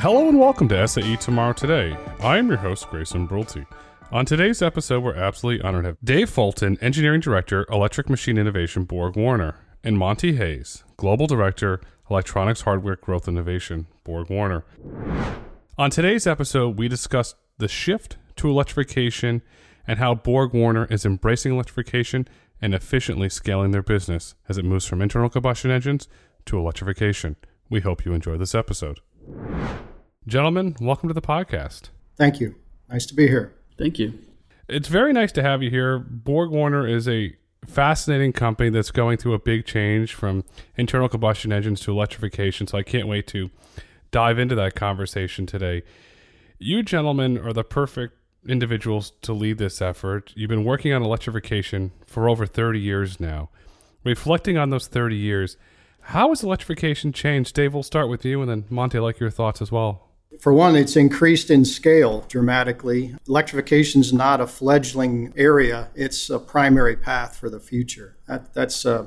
Hello and welcome to SAE Tomorrow Today. I am your host, Grayson Brulte. On today's episode, we're absolutely honored to have Dave Fulton, Engineering Director, Electric Machine Innovation, Borg Warner, and Monty Hayes, Global Director, Electronics Hardware Growth Innovation, Borg Warner. On today's episode, we discuss the shift to electrification and how Borg Warner is embracing electrification and efficiently scaling their business as it moves from internal combustion engines to electrification. We hope you enjoy this episode. Gentlemen, welcome to the podcast. Thank you. Nice to be here. Thank you. It's very nice to have you here. Borg Warner is a fascinating company that's going through a big change from internal combustion engines to electrification. So I can't wait to dive into that conversation today. You gentlemen are the perfect individuals to lead this effort. You've been working on electrification for over 30 years now. Reflecting on those 30 years, how has electrification changed? Dave, we'll start with you, and then Monty, I'd like your thoughts as well. For one, it's increased in scale dramatically. Electrification is not a fledgling area, it's a primary path for the future. That that's, uh,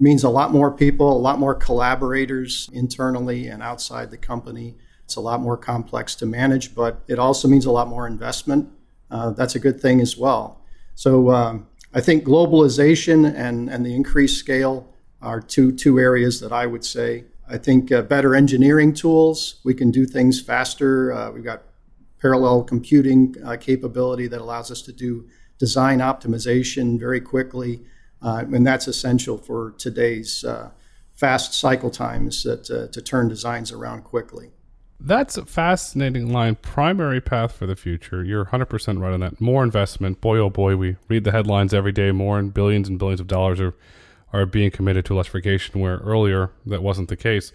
means a lot more people, a lot more collaborators internally and outside the company. It's a lot more complex to manage, but it also means a lot more investment. Uh, that's a good thing as well. So um, I think globalization and, and the increased scale are two, two areas that I would say. I think uh, better engineering tools, we can do things faster. Uh, we've got parallel computing uh, capability that allows us to do design optimization very quickly. Uh, and that's essential for today's uh, fast cycle times that, to turn designs around quickly. That's a fascinating line. Primary path for the future. You're 100% right on that. More investment. Boy, oh boy, we read the headlines every day. More and billions and billions of dollars are, are being committed to electrification, where earlier that wasn't the case.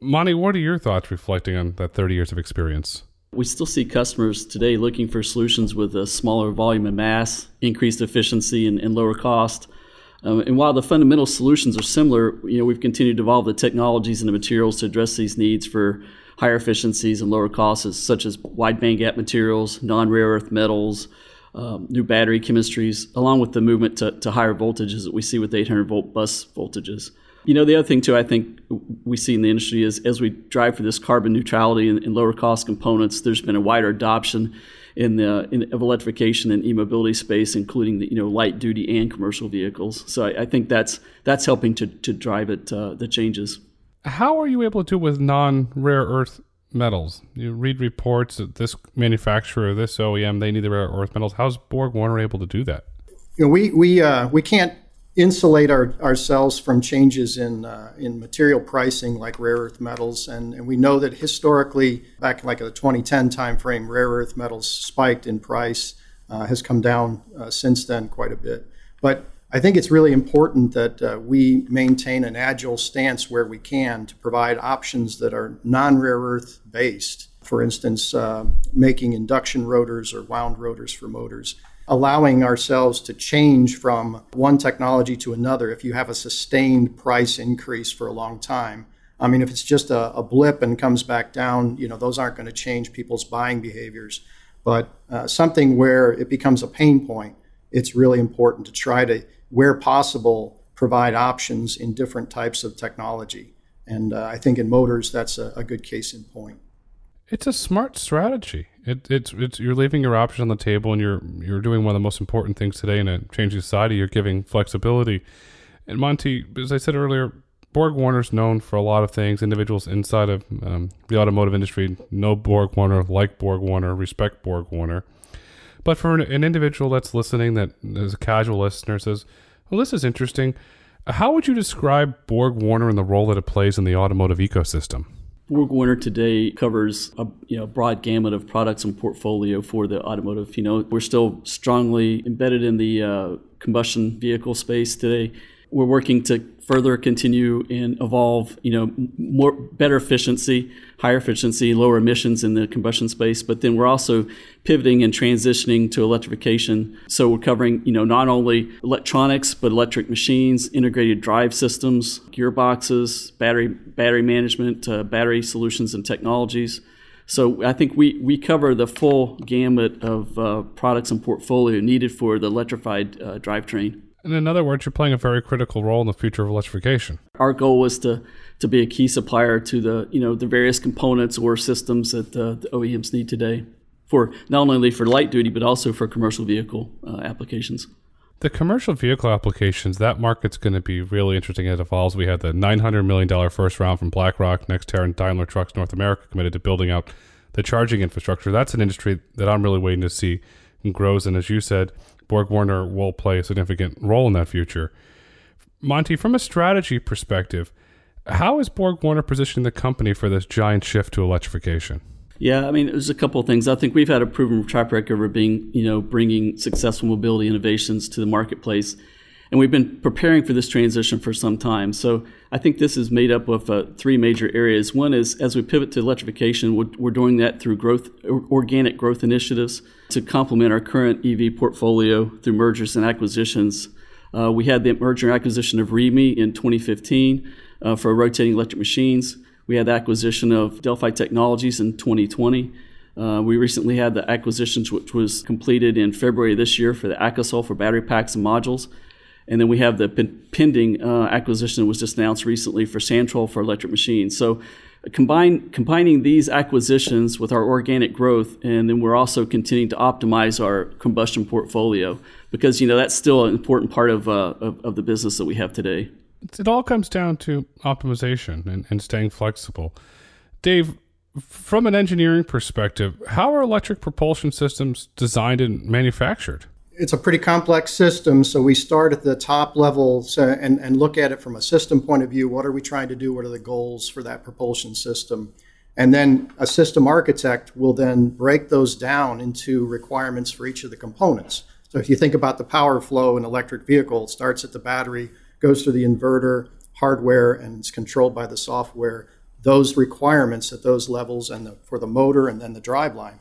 Monty, what are your thoughts reflecting on that 30 years of experience? We still see customers today looking for solutions with a smaller volume and mass, increased efficiency, and, and lower cost. Um, and while the fundamental solutions are similar, you know, we've continued to evolve the technologies and the materials to address these needs for higher efficiencies and lower costs, such as wide bandgap materials, non rare earth metals, um, new battery chemistries, along with the movement to, to higher voltages that we see with 800 volt bus voltages. You know, the other thing too, I think we see in the industry is as we drive for this carbon neutrality and, and lower cost components, there's been a wider adoption in the in, of electrification and e-mobility space, including the you know light duty and commercial vehicles. So I, I think that's that's helping to to drive it uh, the changes. How are you able to with non-rare earth metals? You read reports that this manufacturer, this OEM, they need the rare earth metals. How's Borg Warner able to do that? You know, we we uh, we can't insulate our, ourselves from changes in uh, in material pricing like rare earth metals, and, and we know that historically, back like the 2010 timeframe, rare earth metals spiked in price, uh, has come down uh, since then quite a bit. But I think it's really important that uh, we maintain an agile stance where we can to provide options that are non rare earth based. For instance, uh, making induction rotors or wound rotors for motors, allowing ourselves to change from one technology to another if you have a sustained price increase for a long time. I mean, if it's just a, a blip and comes back down, you know, those aren't going to change people's buying behaviors. But uh, something where it becomes a pain point, it's really important to try to where possible, provide options in different types of technology. And uh, I think in motors, that's a, a, good case in point. It's a smart strategy. It, it's, it's you're leaving your options on the table, and you're you're doing one of the most important things today in a changing society. You're giving flexibility. And Monty, as I said earlier, Borg Warner's known for a lot of things. Individuals inside of um, the automotive industry know Borg Warner, like Borg Warner, respect Borg Warner. But for an, an individual that's listening, that is a casual listener, says, well, this is interesting. How would you describe Borg Warner and the role that it plays in the automotive ecosystem? Borg Warner today covers a you know, broad gamut of products and portfolio for the automotive. You know, we're still strongly embedded in the uh, combustion vehicle space today. We're working to further continue and evolve, you know, more better efficiency, higher efficiency, lower emissions in the combustion space. But then we're also pivoting and transitioning to electrification. So we're covering, you know, not only electronics but electric machines, integrated drive systems, gearboxes, battery battery management, uh, battery solutions and technologies. So I think we, we cover the full gamut of uh, products and portfolio needed for the electrified uh, drivetrain. In other words, you're playing a very critical role in the future of electrification. Our goal was to to be a key supplier to the you know the various components or systems that uh, the OEMs need today for not only for light duty but also for commercial vehicle uh, applications. The commercial vehicle applications, that market's going to be really interesting as it evolves. We had the $900 million first round from BlackRock, NextEra, and Daimler Trucks North America committed to building out the charging infrastructure. That's an industry that I'm really waiting to see grows. And as you said, Borg Warner will play a significant role in that future. Monty, from a strategy perspective, how is Borg Warner positioning the company for this giant shift to electrification? Yeah, I mean, there's a couple of things. I think we've had a proven track record of being, you know, bringing successful mobility innovations to the marketplace, and we've been preparing for this transition for some time. So I think this is made up of uh, three major areas. One is as we pivot to electrification, we're, we're doing that through growth, organic growth initiatives to complement our current EV portfolio through mergers and acquisitions. Uh, we had the merger acquisition of Remy in 2015 uh, for rotating electric machines. We had the acquisition of Delphi Technologies in 2020. Uh, we recently had the acquisitions, which was completed in February this year for the Akasol for battery packs and modules. And then we have the pending uh, acquisition that was just announced recently for Santroll for electric machines. So combine, combining these acquisitions with our organic growth, and then we're also continuing to optimize our combustion portfolio because, you know, that's still an important part of, uh, of, of the business that we have today it all comes down to optimization and, and staying flexible. Dave, from an engineering perspective, how are electric propulsion systems designed and manufactured? It's a pretty complex system, so we start at the top level and, and look at it from a system point of view. What are we trying to do? What are the goals for that propulsion system? And then a system architect will then break those down into requirements for each of the components. So if you think about the power flow in electric vehicle, it starts at the battery, goes through the inverter hardware and it's controlled by the software. Those requirements at those levels and the, for the motor and then the driveline.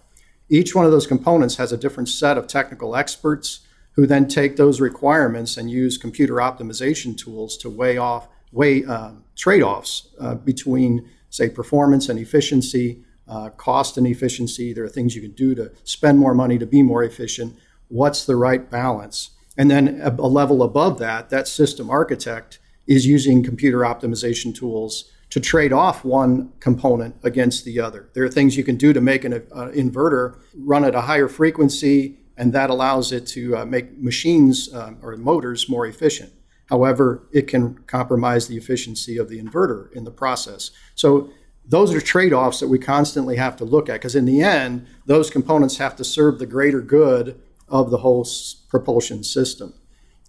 Each one of those components has a different set of technical experts who then take those requirements and use computer optimization tools to weigh off weigh uh, trade-offs uh, between say performance and efficiency uh, cost and efficiency. There are things you can do to spend more money to be more efficient. What's the right balance? And then a, a level above that, that system architect is using computer optimization tools to trade off one component against the other. There are things you can do to make an uh, inverter run at a higher frequency, and that allows it to uh, make machines uh, or motors more efficient. However, it can compromise the efficiency of the inverter in the process. So those are trade-offs that we constantly have to look at because in the end, those components have to serve the greater good of the whole propulsion system.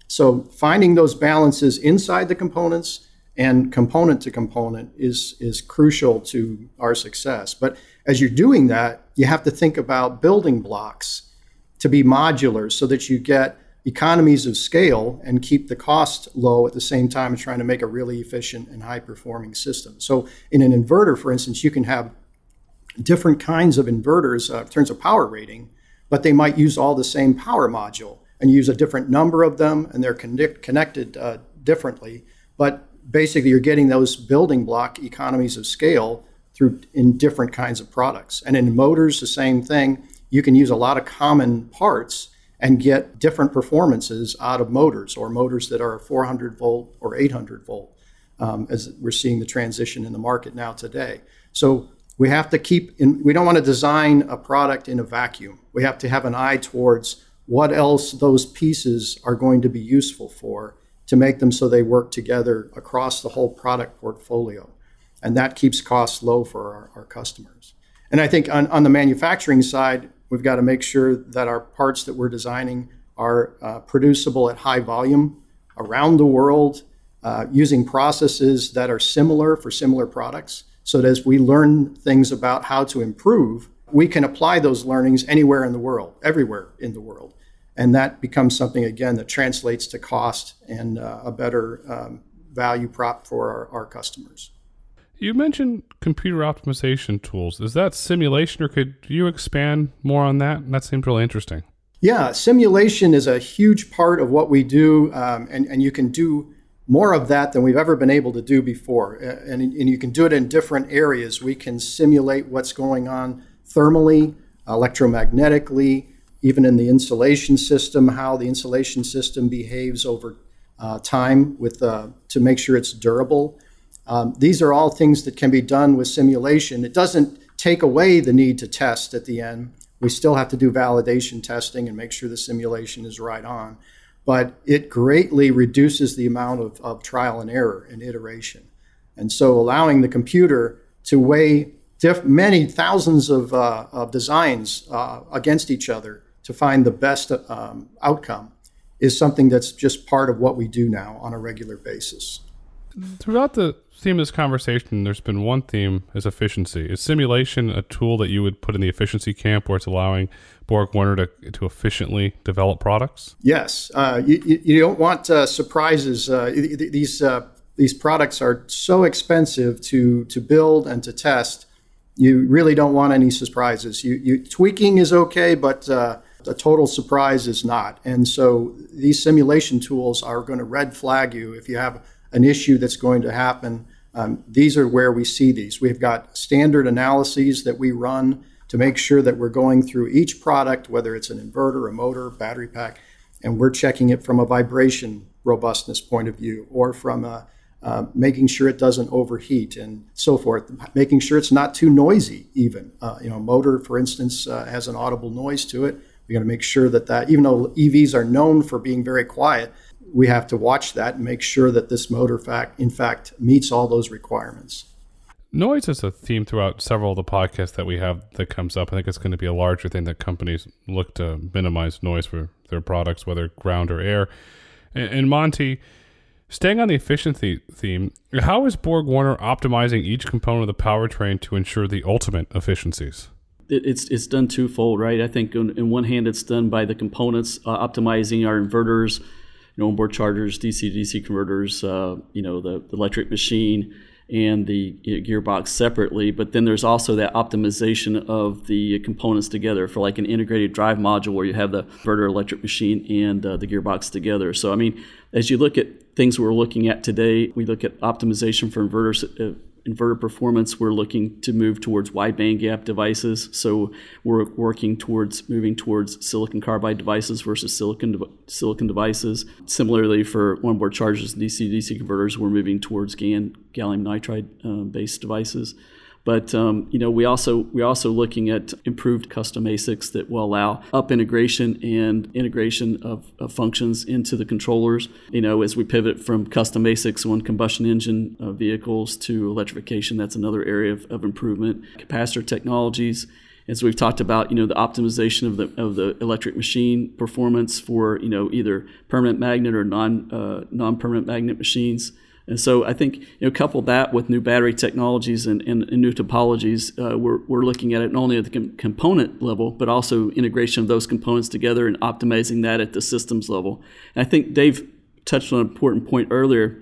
So finding those balances inside the components and component to component is, is crucial to our success. But as you're doing that, you have to think about building blocks to be modular so that you get economies of scale and keep the cost low at the same time as trying to make a really efficient and high performing system. So in an inverter, for instance, you can have different kinds of inverters uh, in terms of power rating but they might use all the same power module and use a different number of them, and they're connect, connected uh, differently. But basically, you're getting those building block economies of scale through in different kinds of products. And in motors, the same thing. You can use a lot of common parts and get different performances out of motors or motors that are 400 volt or 800 volt, um, as we're seeing the transition in the market now today. So we have to keep in, we don't want to design a product in a vacuum. We have to have an eye towards what else those pieces are going to be useful for to make them so they work together across the whole product portfolio. And that keeps costs low for our, our customers. And I think on, on, the manufacturing side, we've got to make sure that our parts that we're designing are uh, producible at high volume around the world uh, using processes that are similar for similar products so that as we learn things about how to improve, we can apply those learnings anywhere in the world, everywhere in the world. And that becomes something, again, that translates to cost and uh, a better um, value prop for our, our customers. You mentioned computer optimization tools. Is that simulation, or could you expand more on that? That seems really interesting. Yeah, simulation is a huge part of what we do, um, and, and you can do more of that than we've ever been able to do before. And, and you can do it in different areas. We can simulate what's going on thermally, electromagnetically, even in the insulation system, how the insulation system behaves over uh, time with uh, to make sure it's durable. Um, these are all things that can be done with simulation. It doesn't take away the need to test at the end. We still have to do validation testing and make sure the simulation is right on. But it greatly reduces the amount of, of trial and error and iteration. And so allowing the computer to weigh diff- many thousands of, uh, of designs uh, against each other to find the best um, outcome is something that's just part of what we do now on a regular basis. Throughout the theme of this conversation, there's been one theme is efficiency. Is simulation a tool that you would put in the efficiency camp where it's allowing Borg Warner to, to efficiently develop products? Yes. Uh, you, you, don't want uh, surprises. Uh, these, uh, these products are so expensive to, to build and to test. You really don't want any surprises. You, you tweaking is okay, but uh, a total surprise is not. And so these simulation tools are going to red flag you if you have an issue that's going to happen. Um, these are where we see these. We've got standard analyses that we run to make sure that we're going through each product, whether it's an inverter, a motor, battery pack, and we're checking it from a vibration robustness point of view or from a, uh, making sure it doesn't overheat and so forth, making sure it's not too noisy even. Uh, you know, motor, for instance, uh, has an audible noise to it. We got to make sure that that, even though EVs are known for being very quiet, we have to watch that and make sure that this motor fact in fact meets all those requirements. Noise is a theme throughout several of the podcasts that we have that comes up. I think it's going to be a larger thing that companies look to minimize noise for their products, whether ground or air. And, and Monty, staying on the efficiency theme, how is Borg Warner optimizing each component of the powertrain to ensure the ultimate efficiencies? It's it's done twofold, right? I think in one hand, it's done by the components uh, optimizing our inverters, you know, onboard chargers, DC DC converters, uh, you know, the, the, electric machine and the gearbox separately. But then there's also that optimization of the components together for like an integrated drive module where you have the inverter, electric machine, and uh, the gearbox together. So I mean, as you look at things we're looking at today, we look at optimization for inverters uh, inverter performance, we're looking to move towards wide bandgap devices. So we're working towards moving towards silicon carbide devices versus silicon de- silicon devices. Similarly, for onboard chargers and DC DC converters, we're moving towards GaN gallium nitride uh, based devices. But um, you know, we also we're also looking at improved custom ASICs that will allow up integration and integration of, of functions into the controllers. You know, as we pivot from custom ASICs on combustion engine uh, vehicles to electrification, that's another area of, of improvement. Capacitor technologies as we've talked about, you know, the optimization of the of the electric machine performance for you know either permanent magnet or non uh, non permanent magnet machines. And so I think you know couple that with new battery technologies and, and, and new topologies, uh, we're, we're looking at it not only at the com- component level, but also integration of those components together and optimizing that at the systems level. And I think Dave touched on an important point earlier.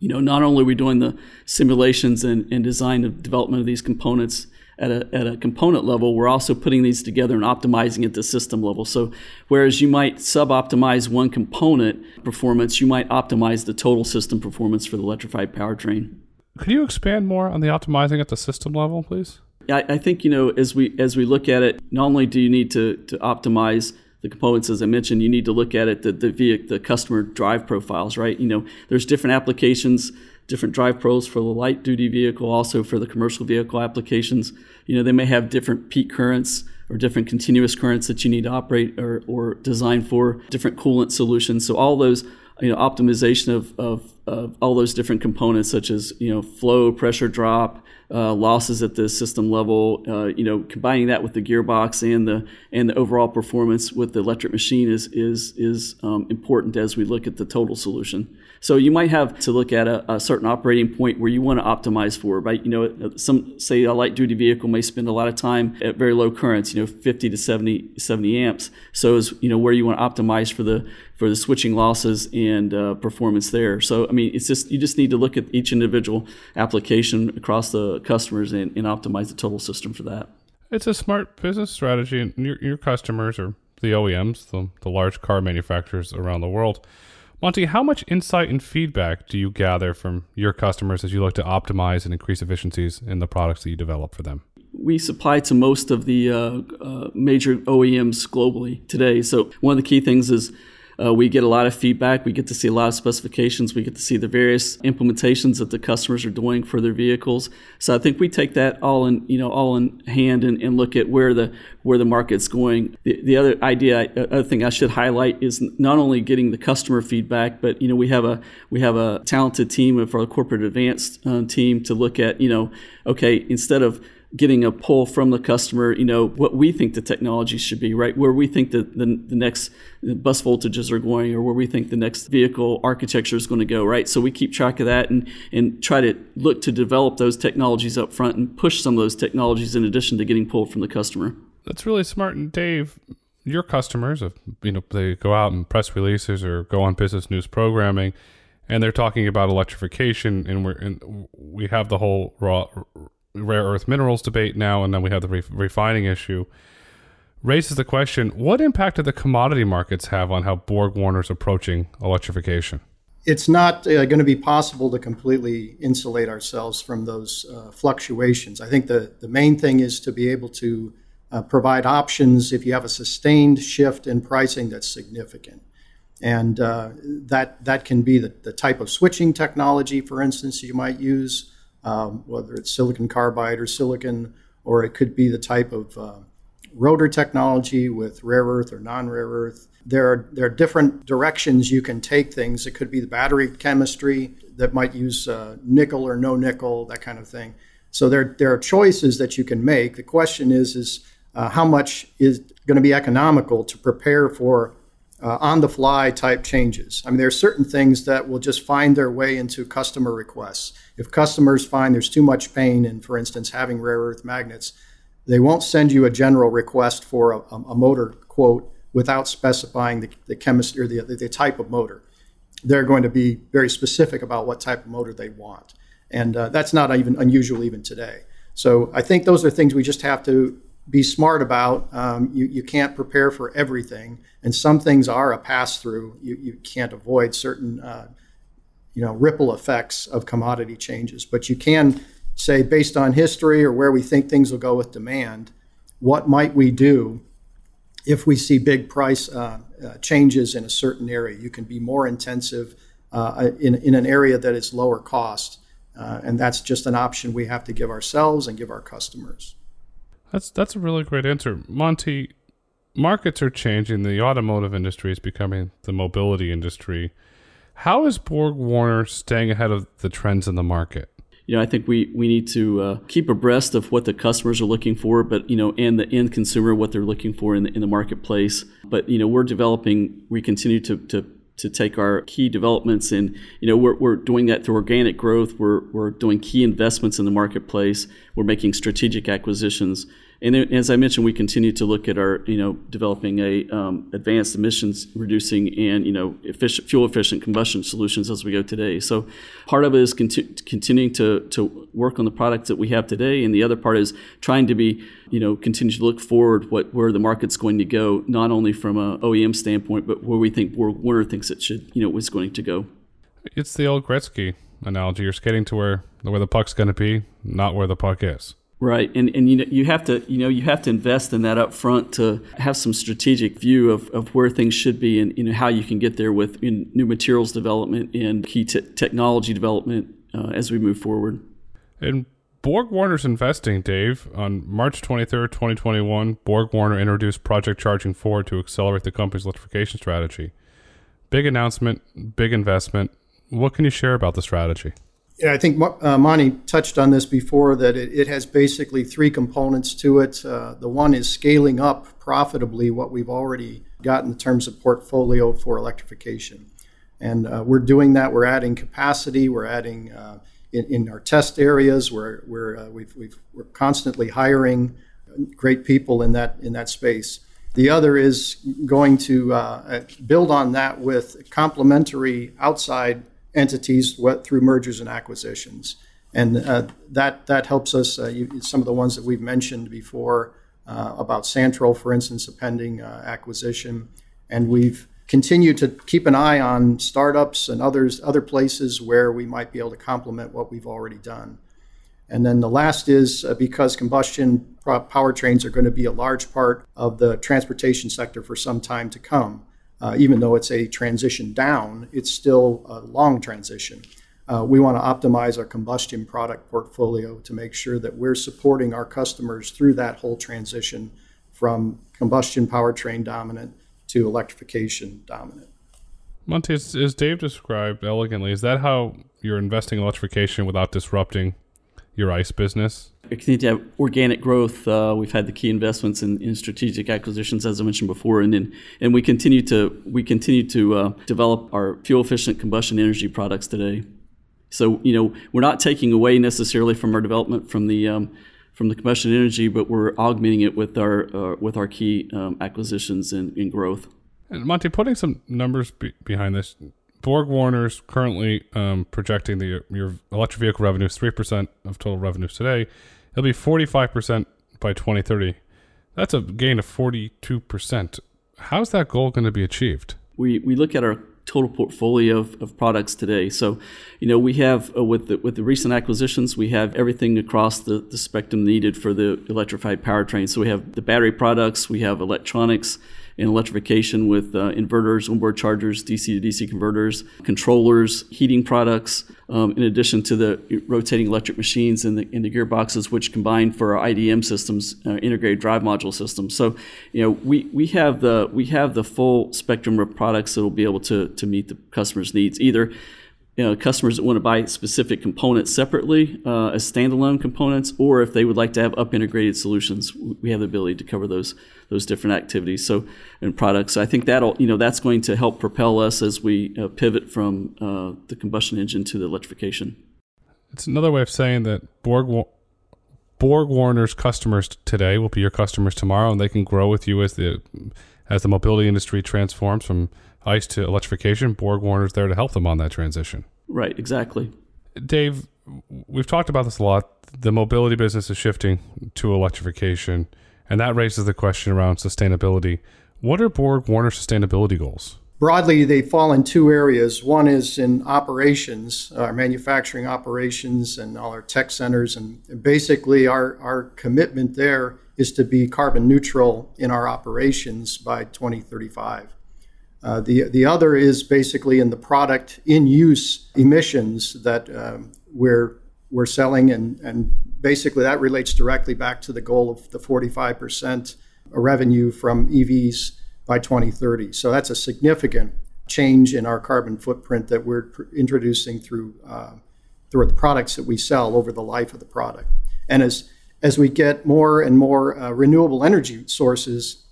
You know, not only are we doing the simulations and, and design of development of these components at a, at a component level, we're also putting these together and optimizing at the system level. So, whereas you might sub optimize one component performance, you might optimize the total system performance for the electrified powertrain. Could you expand more on the optimizing at the system level, please? I, I think you know as we as we look at it, not only do you need to to optimize the components as I mentioned, you need to look at it the the, the customer drive profiles, right? You know, there's different applications different drive pros for the light duty vehicle, also for the commercial vehicle applications. You know, they may have different peak currents or different continuous currents that you need to operate or, or design for, different coolant solutions. So all those, you know, optimization of, of, of all those different components, such as, you know, flow, pressure drop, uh, losses at the system level, uh, you know, combining that with the gearbox and the and the overall performance with the electric machine is is is um, important as we look at the total solution. So you might have to look at a, a, certain operating point where you want to optimize for, right? You know, some say a light duty vehicle may spend a lot of time at very low currents, you know, 50 to 70, 70 amps. So is, you know, where you want to optimize for the, for the switching losses and uh, performance there. So, I mean, it's just, you just need to look at each individual application across the customers and, and optimize the total system for that. It's a smart business strategy and your, your customers are the OEMs, the, the large car manufacturers around the world Monty, how much insight and feedback do you gather from your customers as you look to optimize and increase efficiencies in the products that you develop for them? We supply to most of the uh, uh, major OEMs globally today. So, one of the key things is Uh, we get a lot of feedback. We get to see a lot of specifications. We get to see the various implementations that the customers are doing for their vehicles. So I think we take that all in, you know, all in hand and, and look at where the where the market's going. The, the other idea, uh, other thing I should highlight is not only getting the customer feedback, but you know, we have a we have a talented team of our corporate advanced uh, team to look at, you know, okay, instead of getting a pull from the customer, you know, what we think the technology should be, right? Where we think that the, the next bus voltages are going or where we think the next vehicle architecture is going to go, right? So we keep track of that and, and try to look to develop those technologies up front and push some of those technologies in addition to getting pulled from the customer. That's really smart. And Dave, your customers, you know, they go out and press releases or go on business news programming, and they're talking about electrification, and we're and we have the whole raw rare earth minerals debate now, and then we have the re- refining issue, raises the question what impact do the commodity markets have on how Borg Warner's approaching electrification? It's not uh, going to be possible to completely insulate ourselves from those uh, fluctuations. I think the, the main thing is to be able to uh, provide options if you have a sustained shift in pricing that's significant. And uh, that, that can be the, the type of switching technology, for instance, you might use um, whether it's silicon carbide or silicon, or it could be the type of uh, rotor technology with rare earth or non rare earth. There are, there are different directions you can take things. It could be the battery chemistry that might use uh, nickel or no nickel, that kind of thing. So there, there are choices that you can make. The question is, is uh, how much is going to be economical to prepare for uh, on the fly type changes. I mean, there are certain things that will just find their way into customer requests. If customers find there's too much pain in, for instance, having rare earth magnets, they won't send you a general request for a, a motor quote without specifying the, the chemistry or the, the type of motor. They're going to be very specific about what type of motor they want. And uh, that's not even unusual even today. So I think those are things we just have to be smart about. Um, you, you can't prepare for everything, and some things are a pass through. You, you can't avoid certain uh, you know ripple effects of commodity changes, but you can say based on history or where we think things will go with demand, what might we do if we see big price uh, uh, changes in a certain area? You can be more intensive uh, in, in an area that is lower cost. Uh, and that's just an option we have to give ourselves and give our customers. That's that's a really great answer, Monty. Markets are changing. The automotive industry is becoming the mobility industry. How is Borg Warner staying ahead of the trends in the market? you know, I think we, we need to uh, keep abreast of what the customers are looking for, but you know, and the end consumer what they're looking for in the, in the marketplace. But you know, we're developing. We continue to, to to take our key developments and you know we're, we're doing that through organic growth we're, we're doing key investments in the marketplace we're making strategic acquisitions and as I mentioned, we continue to look at our, you know, developing a um, advanced emissions reducing and you know efficient, fuel efficient combustion solutions as we go today. So part of it is conti- continuing to to work on the products that we have today, and the other part is trying to be, you know, continue to look forward what where the market's going to go, not only from a OEM standpoint, but where we think Warner thinks it should, you know, is going to go. It's the old Gretzky analogy. You're skating to where where the puck's going to be, not where the puck is. Right, and and you know you have to you know you have to invest in that up front to have some strategic view of, of where things should be and you know how you can get there with new materials development and key te- technology development uh, as we move forward. And Borg Warner's investing, Dave. On March 23rd, 2021, Borg Warner introduced Project Charging Forward to accelerate the company's electrification strategy. Big announcement, big investment. What can you share about the strategy? Yeah, I think uh, Monty touched on this before that it, it has basically three components to it. Uh, the one is scaling up profitably what we've already got in terms of portfolio for electrification. And uh, we're doing that. We're adding capacity, we're adding uh, in, in, our test areas, we're, we're, uh, we've, we've, we're constantly hiring great people in that, in that space. The other is going to uh, build on that with complementary outside entities through mergers and acquisitions. And uh, that, that helps us, uh, you, some of the ones that we've mentioned before uh, about Santroll, for instance, a pending uh, acquisition. And we've continued to keep an eye on startups and others, other places where we might be able to complement what we've already done. And then the last is uh, because combustion powertrains are going to be a large part of the transportation sector for some time to come. Uh, even though it's a transition down, it's still a long transition. Uh, we want to optimize our combustion product portfolio to make sure that we're supporting our customers through that whole transition from combustion powertrain dominant to electrification dominant. Monty, as, Dave described elegantly, is that how you're investing in electrification without disrupting your ICE business? We continue to have organic growth. Uh, we've had the key investments in, in, strategic acquisitions, as I mentioned before, and and, and we continue to we continue to uh, develop our fuel efficient combustion energy products today. So you know we're not taking away necessarily from our development from the um, from the combustion energy, but we're augmenting it with our uh, with our key um, acquisitions and, and, growth. And Monty, putting some numbers be- behind this, Borg Warner's currently um, projecting the your electric vehicle revenues three percent of total revenues today. It'll be forty five percent by twenty thirty. That's a gain of forty two percent. How's that goal going to be achieved? We we look at our total portfolio of, of products today. So, you know, we have uh, with the with the recent acquisitions, we have everything across the, the spectrum needed for the electrified powertrain. So we have the battery products, we have electronics, in electrification with uh, inverters, onboard chargers, DC to DC converters, controllers, heating products, um, in addition to the rotating electric machines and the, and the gearboxes, which combine for our IDM systems, uh, integrated drive module systems. So, you know, we, we have the we have the full spectrum of products that will be able to to meet the customer's needs, either you know, customers that want to buy specific components separately uh, as standalone components, or if they would like to have up integrated solutions, we have the ability to cover those those different activities. So and products. So I think that'll you know that's going to help propel us as we uh, pivot from uh, the combustion engine to the electrification. It's another way of saying that Borg Borg Warner's customers today will be your customers tomorrow, and they can grow with you as the as the mobility industry transforms from ICE to electrification, Borg Warner's there to help them on that transition. Right, exactly. Dave, we've talked about this a lot. The mobility business is shifting to electrification, and that raises the question around sustainability. What are Borg Warner sustainability goals? Broadly, they fall in two areas. One is in operations, our manufacturing operations, and all our tech centers. And basically, our, our commitment there is to be carbon neutral in our operations by 2035. Uh, the, the other is basically in the product in use emissions that um, we're, we're selling, and, and basically that relates directly back to the goal of the 45% revenue from EVs by 2030. So that's a significant change in our carbon footprint that we're pr- introducing through, uh, through the products that we sell over the life of the product. And as, as we get more and more uh, renewable energy sources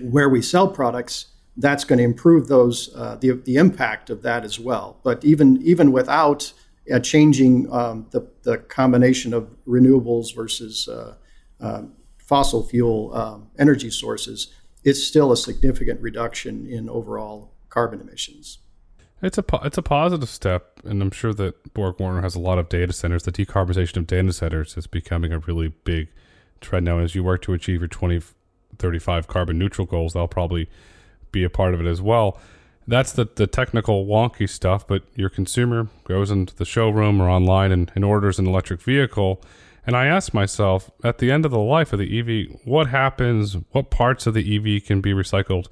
where we sell products, that's going to improve those uh, the, the impact of that as well. But even even without uh, changing um, the, the combination of renewables versus uh, uh fossil fuel um, energy sources, it's still a significant reduction in overall carbon emissions. It's a it's a positive step, and I'm sure that Borg Warner has a lot of data centers. The decarbonization of data centers is becoming a really big trend now. As you work to achieve your 2035 carbon neutral goals, they'll probably be a part of it as well. That's the, the technical wonky stuff, but your consumer goes into the showroom or online and, and orders an electric vehicle. And I ask myself, at the end of the life of the EV, what happens? What parts of the EV can be recycled?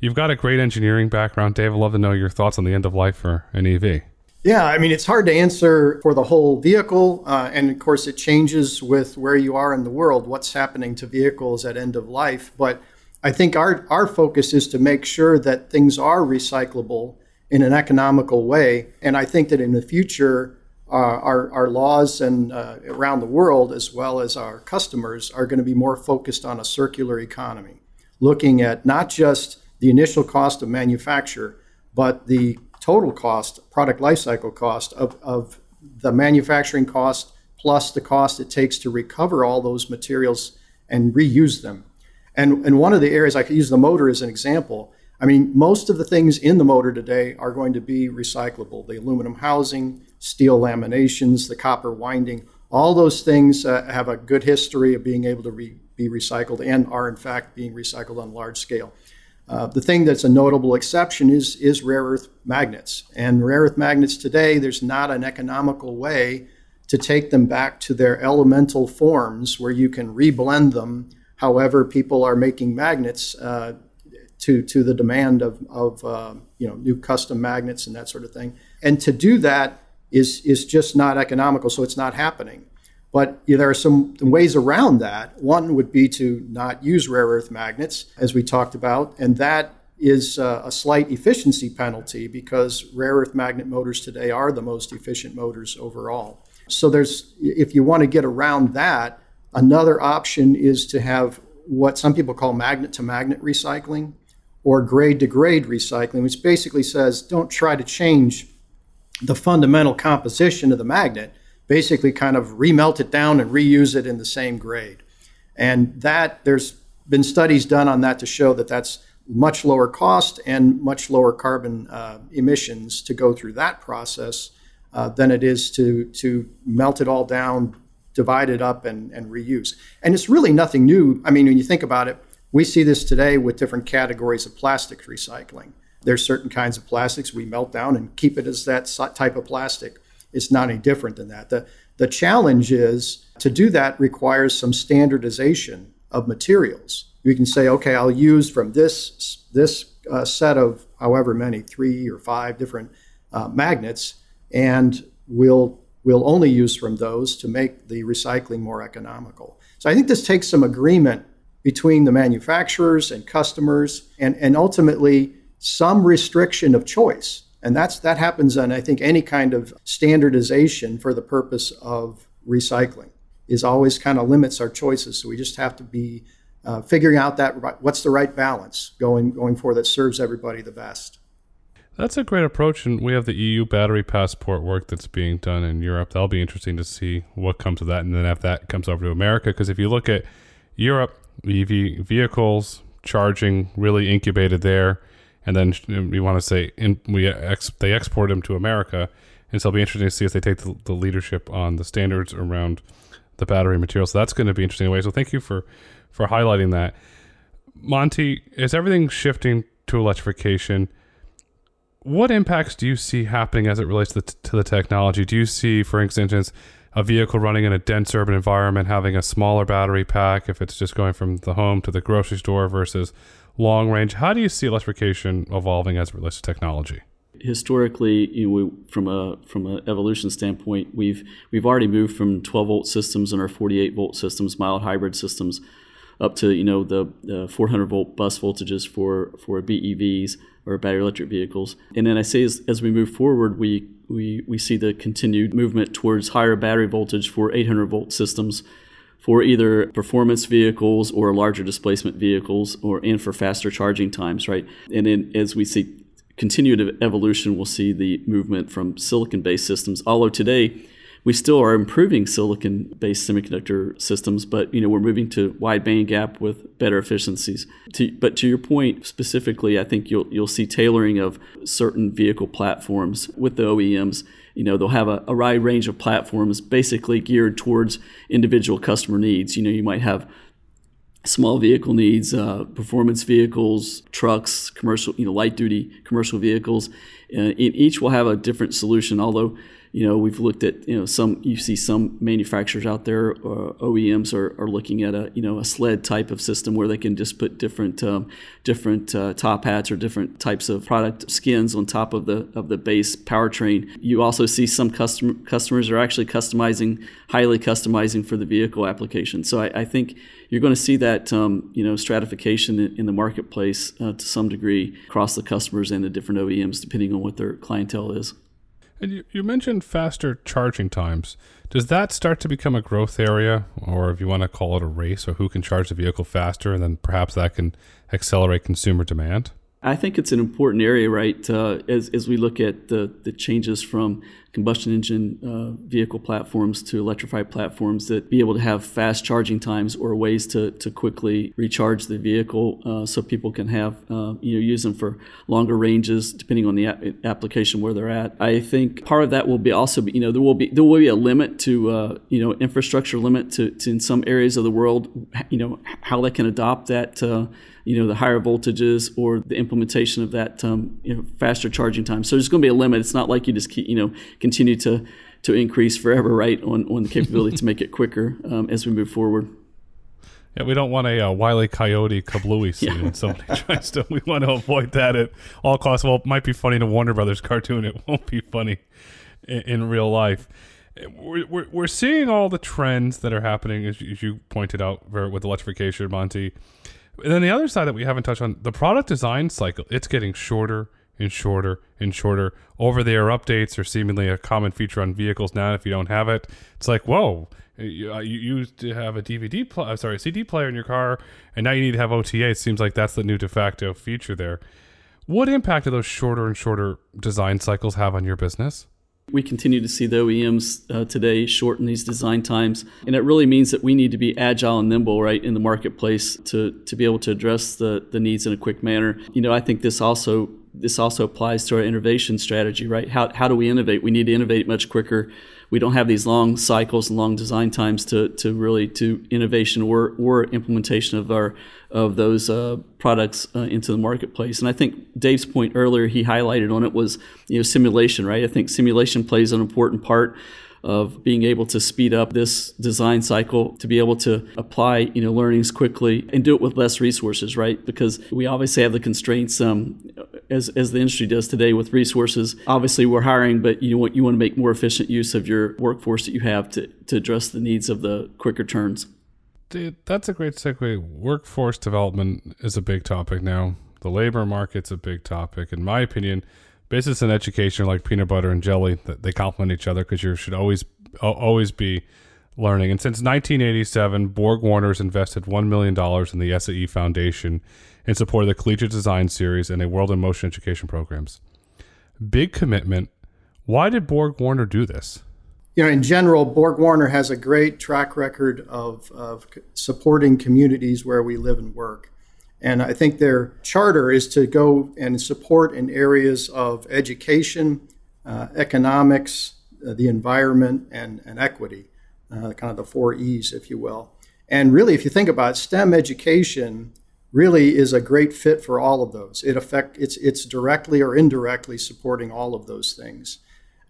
You've got a great engineering background, Dave. I'd love to know your thoughts on the end of life for an EV. Yeah, I mean, it's hard to answer for the whole vehicle. Uh, and of course, it changes with where you are in the world, what's happening to vehicles at end of life. But I think our, our focus is to make sure that things are recyclable in an economical way. And I think that in the future, uh, our, our laws and uh, around the world, as well as our customers, are going to be more focused on a circular economy, looking at not just the initial cost of manufacture, but the total cost, product lifecycle cost of, of the manufacturing cost plus the cost it takes to recover all those materials and reuse them. And, and one of the areas I could use the motor as an example. I mean, most of the things in the motor today are going to be recyclable. The aluminum housing, steel laminations, the copper winding, all those things uh, have a good history of being able to re- be recycled and are in fact being recycled on large scale. Uh, the thing that's a notable exception is, is rare earth magnets. And rare earth magnets today, there's not an economical way to take them back to their elemental forms where you can reblend them however people are making magnets uh, to to the demand of of uh, you know new custom magnets and that sort of thing. And to do that is is just not economical, so it's not happening. But you know, there are some ways around that. One would be to not use rare earth magnets, as we talked about, and that is uh, a slight efficiency penalty because rare earth magnet motors today are the most efficient motors overall. So there's if you want to get around that, another option is to have what some people call magnet to magnet recycling or grade to grade recycling, which basically says don't try to change the fundamental composition of the magnet, basically kind of remelt it down and reuse it in the same grade. And that there's been studies done on that to show that that's much lower cost and much lower carbon uh, emissions to go through that process uh, than it is to to melt it all down, divide it up, and, and reuse. And it's really nothing new. I mean, when you think about it, we see this today with different categories of plastics recycling. There's certain kinds of plastics we melt down and keep it as that type of plastic. It's not any different than that. The, the challenge is to do that requires some standardization of materials you can say, okay, I'll use from this this uh, set of however many, three or five different uh, magnets, and we'll we'll only use from those to make the recycling more economical. So I think this takes some agreement between the manufacturers and customers, and and ultimately some restriction of choice. And that's that happens on I think any kind of standardization for the purpose of recycling is always kind of limits our choices. So we just have to be uh, figuring out that what's the right balance going going for that serves everybody the best. That's a great approach, and we have the EU battery passport work that's being done in Europe. That'll be interesting to see what comes of that, and then if that comes over to America, because if you look at Europe, EV vehicles charging really incubated there, and then we want to say in, we ex, they export them to America, and so it'll be interesting to see if they take the, the leadership on the standards around the battery material. So that's going to be interesting anyway. So thank you for for highlighting that. Monty, is everything shifting to electrification? What impacts do you see happening as it relates to the, t- to the technology? Do you see, for instance, a vehicle running in a dense urban environment having a smaller battery pack if it's just going from the home to the grocery store versus long range? How do you see electrification evolving as it relates to technology? historically, you know, we, from a from an evolution standpoint, we've we've already moved from 12 volt systems and our 48 volt systems, mild hybrid systems, up to you know the, the 400 volt bus voltages for for BEVs or battery electric vehicles. And then I say as, as we move forward, we we we see the continued movement towards higher battery voltage for 800 volt systems for either performance vehicles or larger displacement vehicles or and for faster charging times right and then as we see continued evolution we'll see the movement from silicon based systems although today we still are improving silicon-based semiconductor systems, but you know we're moving to wide band gap with better efficiencies. To, but to your point specifically, I think you'll you'll see tailoring of certain vehicle platforms with the OEMs. You know they'll have a, a wide range of platforms basically geared towards individual customer needs. You know you might have small vehicle needs, uh, performance vehicles, trucks, commercial, you know, light duty commercial vehicles. Uh, each will have a different solution. Although you know, we've looked at, you know, some, you see some manufacturers out there, uh, OEMs are, are looking at a, you know, a sled type of system where they can just put different, um, different uh, top hats or different types of product skins on top of the, of the base powertrain. You also see some custom, customers are actually customizing, highly customizing for the vehicle application. So I, I think you're going to see that, um, you know, stratification in, in the marketplace uh, to some degree across the customers and the different OEMs, depending on what their clientele is. And you, you mentioned faster charging times. Does that start to become a growth area, or if you want to call it a race, or who can charge the vehicle faster, and then perhaps that can accelerate consumer demand? I think it's an important area, right? Uh, as, as we look at the, the changes from combustion engine uh, vehicle platforms to electrified platforms that be able to have fast charging times or ways to, to quickly recharge the vehicle uh, so people can have uh, you know use them for longer ranges depending on the application where they're at. I think part of that will be also be, you know there will be there will be a limit to uh, you know infrastructure limit to, to in some areas of the world you know how they can adopt that uh, you know the higher voltages or the implementation of that um, you know, faster charging time. So there's going to be a limit. It's not like you just keep you know continue to to increase forever, right, on, on the capability to make it quicker um, as we move forward. Yeah, we don't want a uh, Wiley Coyote kablooey scene when somebody tries to. We want to avoid that at all costs. Well, it might be funny in a Warner Brothers cartoon. It won't be funny in, in real life. We're, we're, we're, seeing all the trends that are happening, as as you pointed out, with electrification, Monty. And then the other side that we haven't touched on, the product design cycle, it's getting shorter and shorter and shorter. Over the air updates are seemingly a common feature on vehicles now. If you don't have it, it's like, whoa, you, you used to have a DVD, pl- uh, sorry, CD player in your car, and now you need to have OTA. It seems like that's the new de facto feature there. What impact do those shorter and shorter design cycles have on your business? We continue to see the OEMs uh, today shorten these design times, and it really means that we need to be agile and nimble, right, in the marketplace to to be able to address the the needs in a quick manner. You know, I think this also this also applies to our innovation strategy, right? How how do we innovate? We need to innovate much quicker we don't have these long cycles and long design times to, to really to innovation or, or implementation of our of those uh, products uh, into the marketplace. And I think Dave's point earlier he highlighted on it was you know simulation, right? I think simulation plays an important part of being able to speed up this design cycle to be able to apply you know learnings quickly and do it with less resources right because we obviously have the constraints um, as, as the industry does today with resources. Obviously we're hiring but you want you want to make more efficient use of your workforce that you have to, to address the needs of the quicker turns. Dude, that's a great segue. Workforce development is a big topic now. The labor market's a big topic. In my opinion business and education are like peanut butter and jelly. They complement each other because you should always always be learning. And since 1987 borg Warner's invested $1 million in the sae foundation in support of the collegiate design series and a world in motion education programs big commitment why did borg warner do this you know, in general, Borg Warner has a great track record of, of supporting communities where we live and work. And I think their charter is to go and support in areas of education, uh, economics, uh, the environment, and, and equity, uh, kind of the four E's, if you will. And really, if you think about it, STEM education, really is a great fit for all of those. It affect it's it's directly or indirectly supporting all of those things.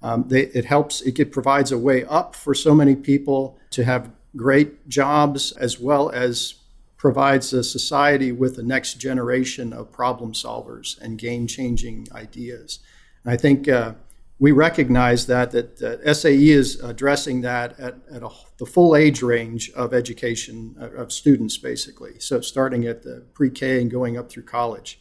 Um, they, it helps. It, it provides a way up for so many people to have great jobs as well as provides a society with the next generation of problem solvers and game changing ideas. And I think uh, we recognize that, that uh, SAE is addressing that at, at a, the full age range of education uh, of students, basically. So starting at the pre K and going up through college.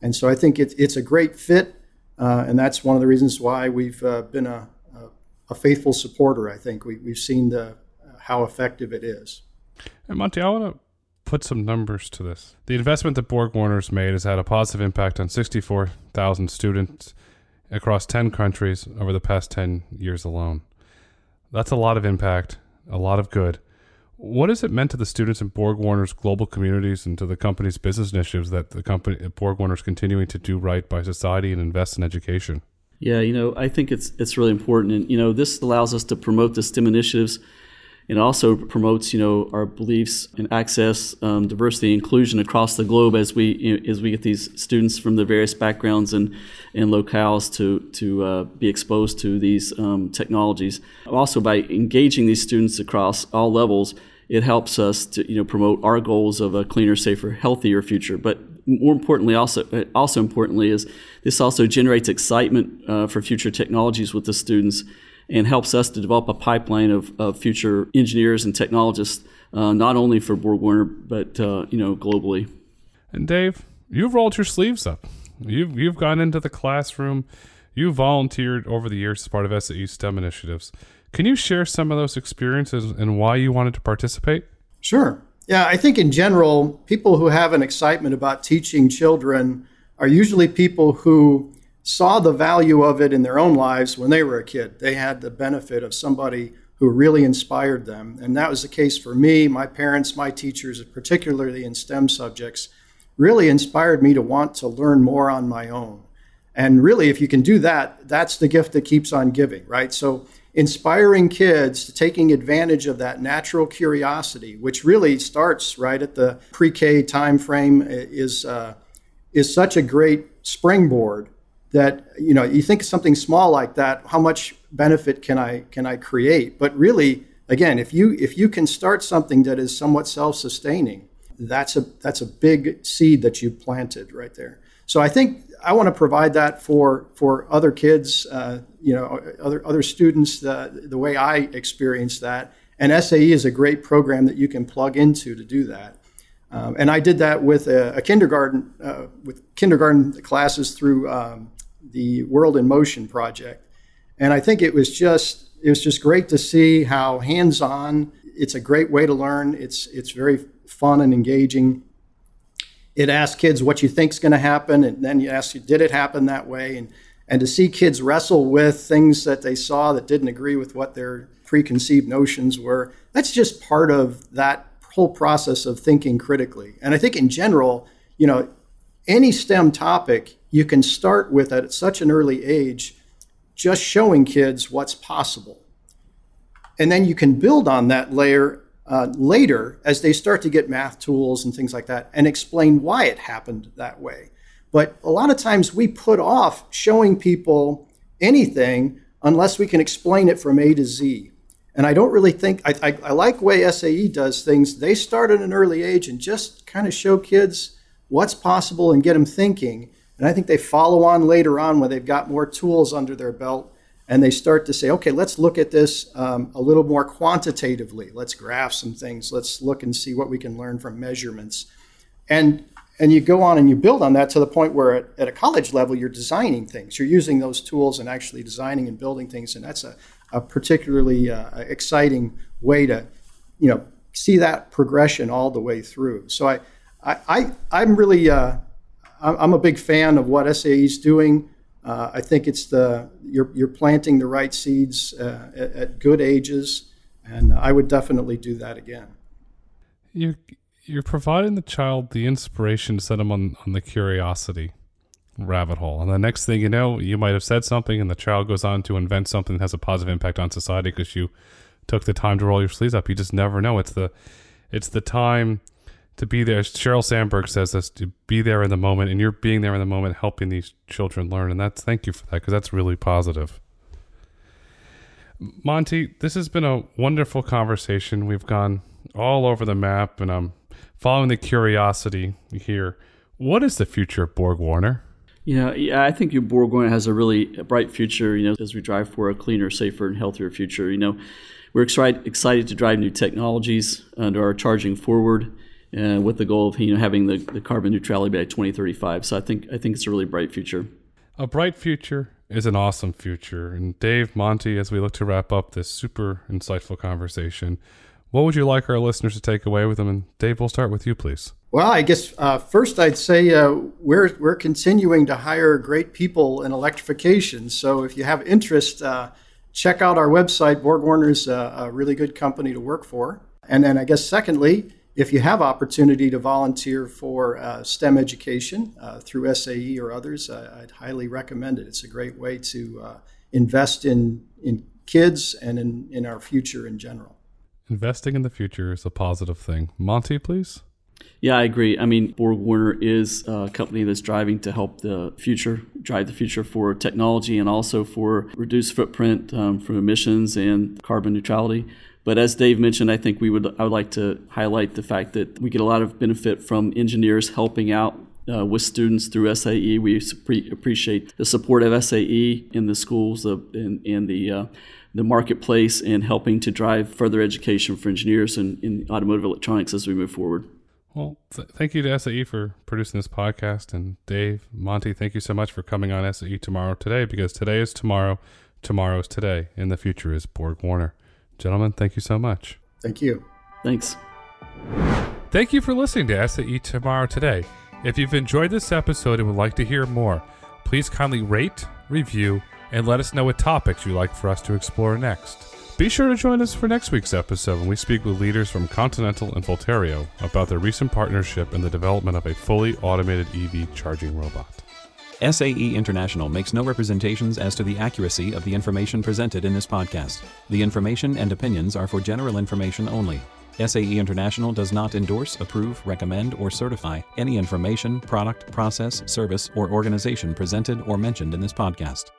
And so I think it, it's a great fit. Uh, and that's one of the reasons why we've uh, been a, a, a, faithful supporter. I think we, have seen the, how effective it is. And Monty, I want to put some numbers to this. The investment that Borg Warner's made has had a positive impact on 64,000 students across 10 countries over the past 10 years alone. That's a lot of impact, a lot of good. What has it meant to the students in Borg Warner's global communities and to the company's business initiatives that the company Borg Warner is continuing to do right by society and invest in education? Yeah, you know, I think it's it's really important, and you know, this allows us to promote the STEM initiatives it also promotes, you know, our beliefs in access, um, diversity, inclusion across the globe as we you know, as we get these students from the various backgrounds and and locales to to uh, be exposed to these um, technologies. Also, by engaging these students across all levels, it helps us to you know promote our goals of a cleaner, safer, healthier future. But more importantly, also also importantly, is this also generates excitement uh, for future technologies with the students and helps us to develop a pipeline of, of future engineers and technologists, uh, not only for Borg Warner but uh, you know globally. And Dave, you've rolled your sleeves up. You've you've gone into the classroom. You volunteered over the years as part of SAE STEM initiatives. Can you share some of those experiences and why you wanted to participate? Sure. Yeah, I think in general, people who have an excitement about teaching children are usually people who saw the value of it in their own lives when they were a kid. They had the benefit of somebody who really inspired them. And that was the case for me. My parents, my teachers, particularly in STEM subjects, really inspired me to want to learn more on my own. And really, if you can do that, that's the gift that keeps on giving, right? So, inspiring kids to taking advantage of that natural curiosity, which really starts right at the pre-K time frame, is uh, is such a great springboard that you know you think something small like that how much benefit can i can i create but really again, if you if you can start something that is somewhat self-sustaining, that's a that's a big seed that you've planted right there. So I think I want to provide that for for other kids, uh, you know, other other students. The the way I experience that, and SAE is a great program that you can plug into to do that. Um, and I did that with a, a kindergarten uh, with kindergarten classes through um, the World in Motion project, and I think it was just it was just great to see how hands on. It's a great way to learn. It's it's very fun and engaging. It asks kids what you think is going to happen, and then you ask did it happen that way? And and to see kids wrestle with things that they saw that didn't agree with what their preconceived notions were, that's just part of that whole process of thinking critically. And I think in general, you know, any STEM topic you can start with at such an early age, just showing kids what's possible. And then you can build on that layer uh, later as they start to get math tools and things like that and explain why it happened that way. But a lot of times we put off showing people anything unless we can explain it from A to Z. And I don't really think, I, I, I like the way SAE does things. They start at an early age and just kind of show kids what's possible and get them thinking. And I think they follow on later on when they've got more tools under their belt and they start to say, okay, let's look at this um, a little more quantitatively. Let's graph some things. Let's look and see what we can learn from measurements. And and you go on and you build on that to the point where at, at a college level you're designing things. You're using those tools and actually designing and building things, and that's a, a particularly uh, exciting way to, you know, see that progression all the way through. So I, I, I am really uh, I'm a big fan of what SAE is doing. Uh, I think it's the you're you're planting the right seeds uh, at, at, good ages, and I would definitely do that again. You're you're providing the child the inspiration to set them on on the curiosity rabbit hole, and the next thing you know, you might have said something, and the child goes on to invent something that has a positive impact on society because you took the time to roll your sleeves up. You just never know. It's the it's the time to be there. Sheryl Sandberg says this to be there in the moment, and you're being there in the moment, helping these children learn. And that's thank you for that because that's really positive. Monty, this has been a wonderful conversation. We've gone all over the map, and I'm following the curiosity here. What is the future of Borg Warner? You know, yeah, I think Borg Warner has a really bright future. You know, as we drive for a cleaner, safer, and healthier future. You know, we're excited excited to drive new technologies under our charging forward uh, with the goal of you know having the, the carbon neutrality by 2035. So I think I think it's a really bright future. A bright future is an awesome future. And Dave Monty, as we look to wrap up this super insightful conversation, what would you like our listeners to take away with them? And Dave, we'll start with you, please. Well, I guess uh, first I'd say uh, we're we're continuing to hire great people in electrification. So if you have interest, uh, check out our website. Borg Warner's a, a really good company to work for. And then I guess secondly, if you have opportunity to volunteer for uh, STEM education uh, through SAE or others, uh, I'd highly recommend it. It's a great way to uh, invest in, in kids and in, in our future in general. Investing in the future is a positive thing. Monty, please. Yeah, I agree. I mean, Borg Warner is a company that's driving to help the future, drive the future for technology and also for reduced footprint um, from emissions and carbon neutrality. But as Dave mentioned, I think we would I would like to highlight the fact that we get a lot of benefit from engineers helping out uh, with students through SAE. We appreciate the support of SAE in the schools uh, and, and the uh, the marketplace and helping to drive further education for engineers and in automotive electronics as we move forward. Well, th- thank you to SAE for producing this podcast. And Dave, Monty, thank you so much for coming on SAE Tomorrow Today because today is tomorrow, tomorrow is today, and the future is Borg Warner. Gentlemen, thank you so much. Thank you. Thanks. Thank you for listening to SAE Tomorrow Today. If you've enjoyed this episode and would like to hear more, please kindly rate, review, and let us know what topics you'd like for us to explore next. Be sure to join us for next week's episode when we speak with leaders from Continental and Volterio about their recent partnership in the development of a fully automated EV charging robot. SAE International makes no representations as to the accuracy of the information presented in this podcast. The information and opinions are for general information only. SAE International does not endorse, approve, recommend, or certify any information, product, process, service, or organization presented or mentioned in this podcast.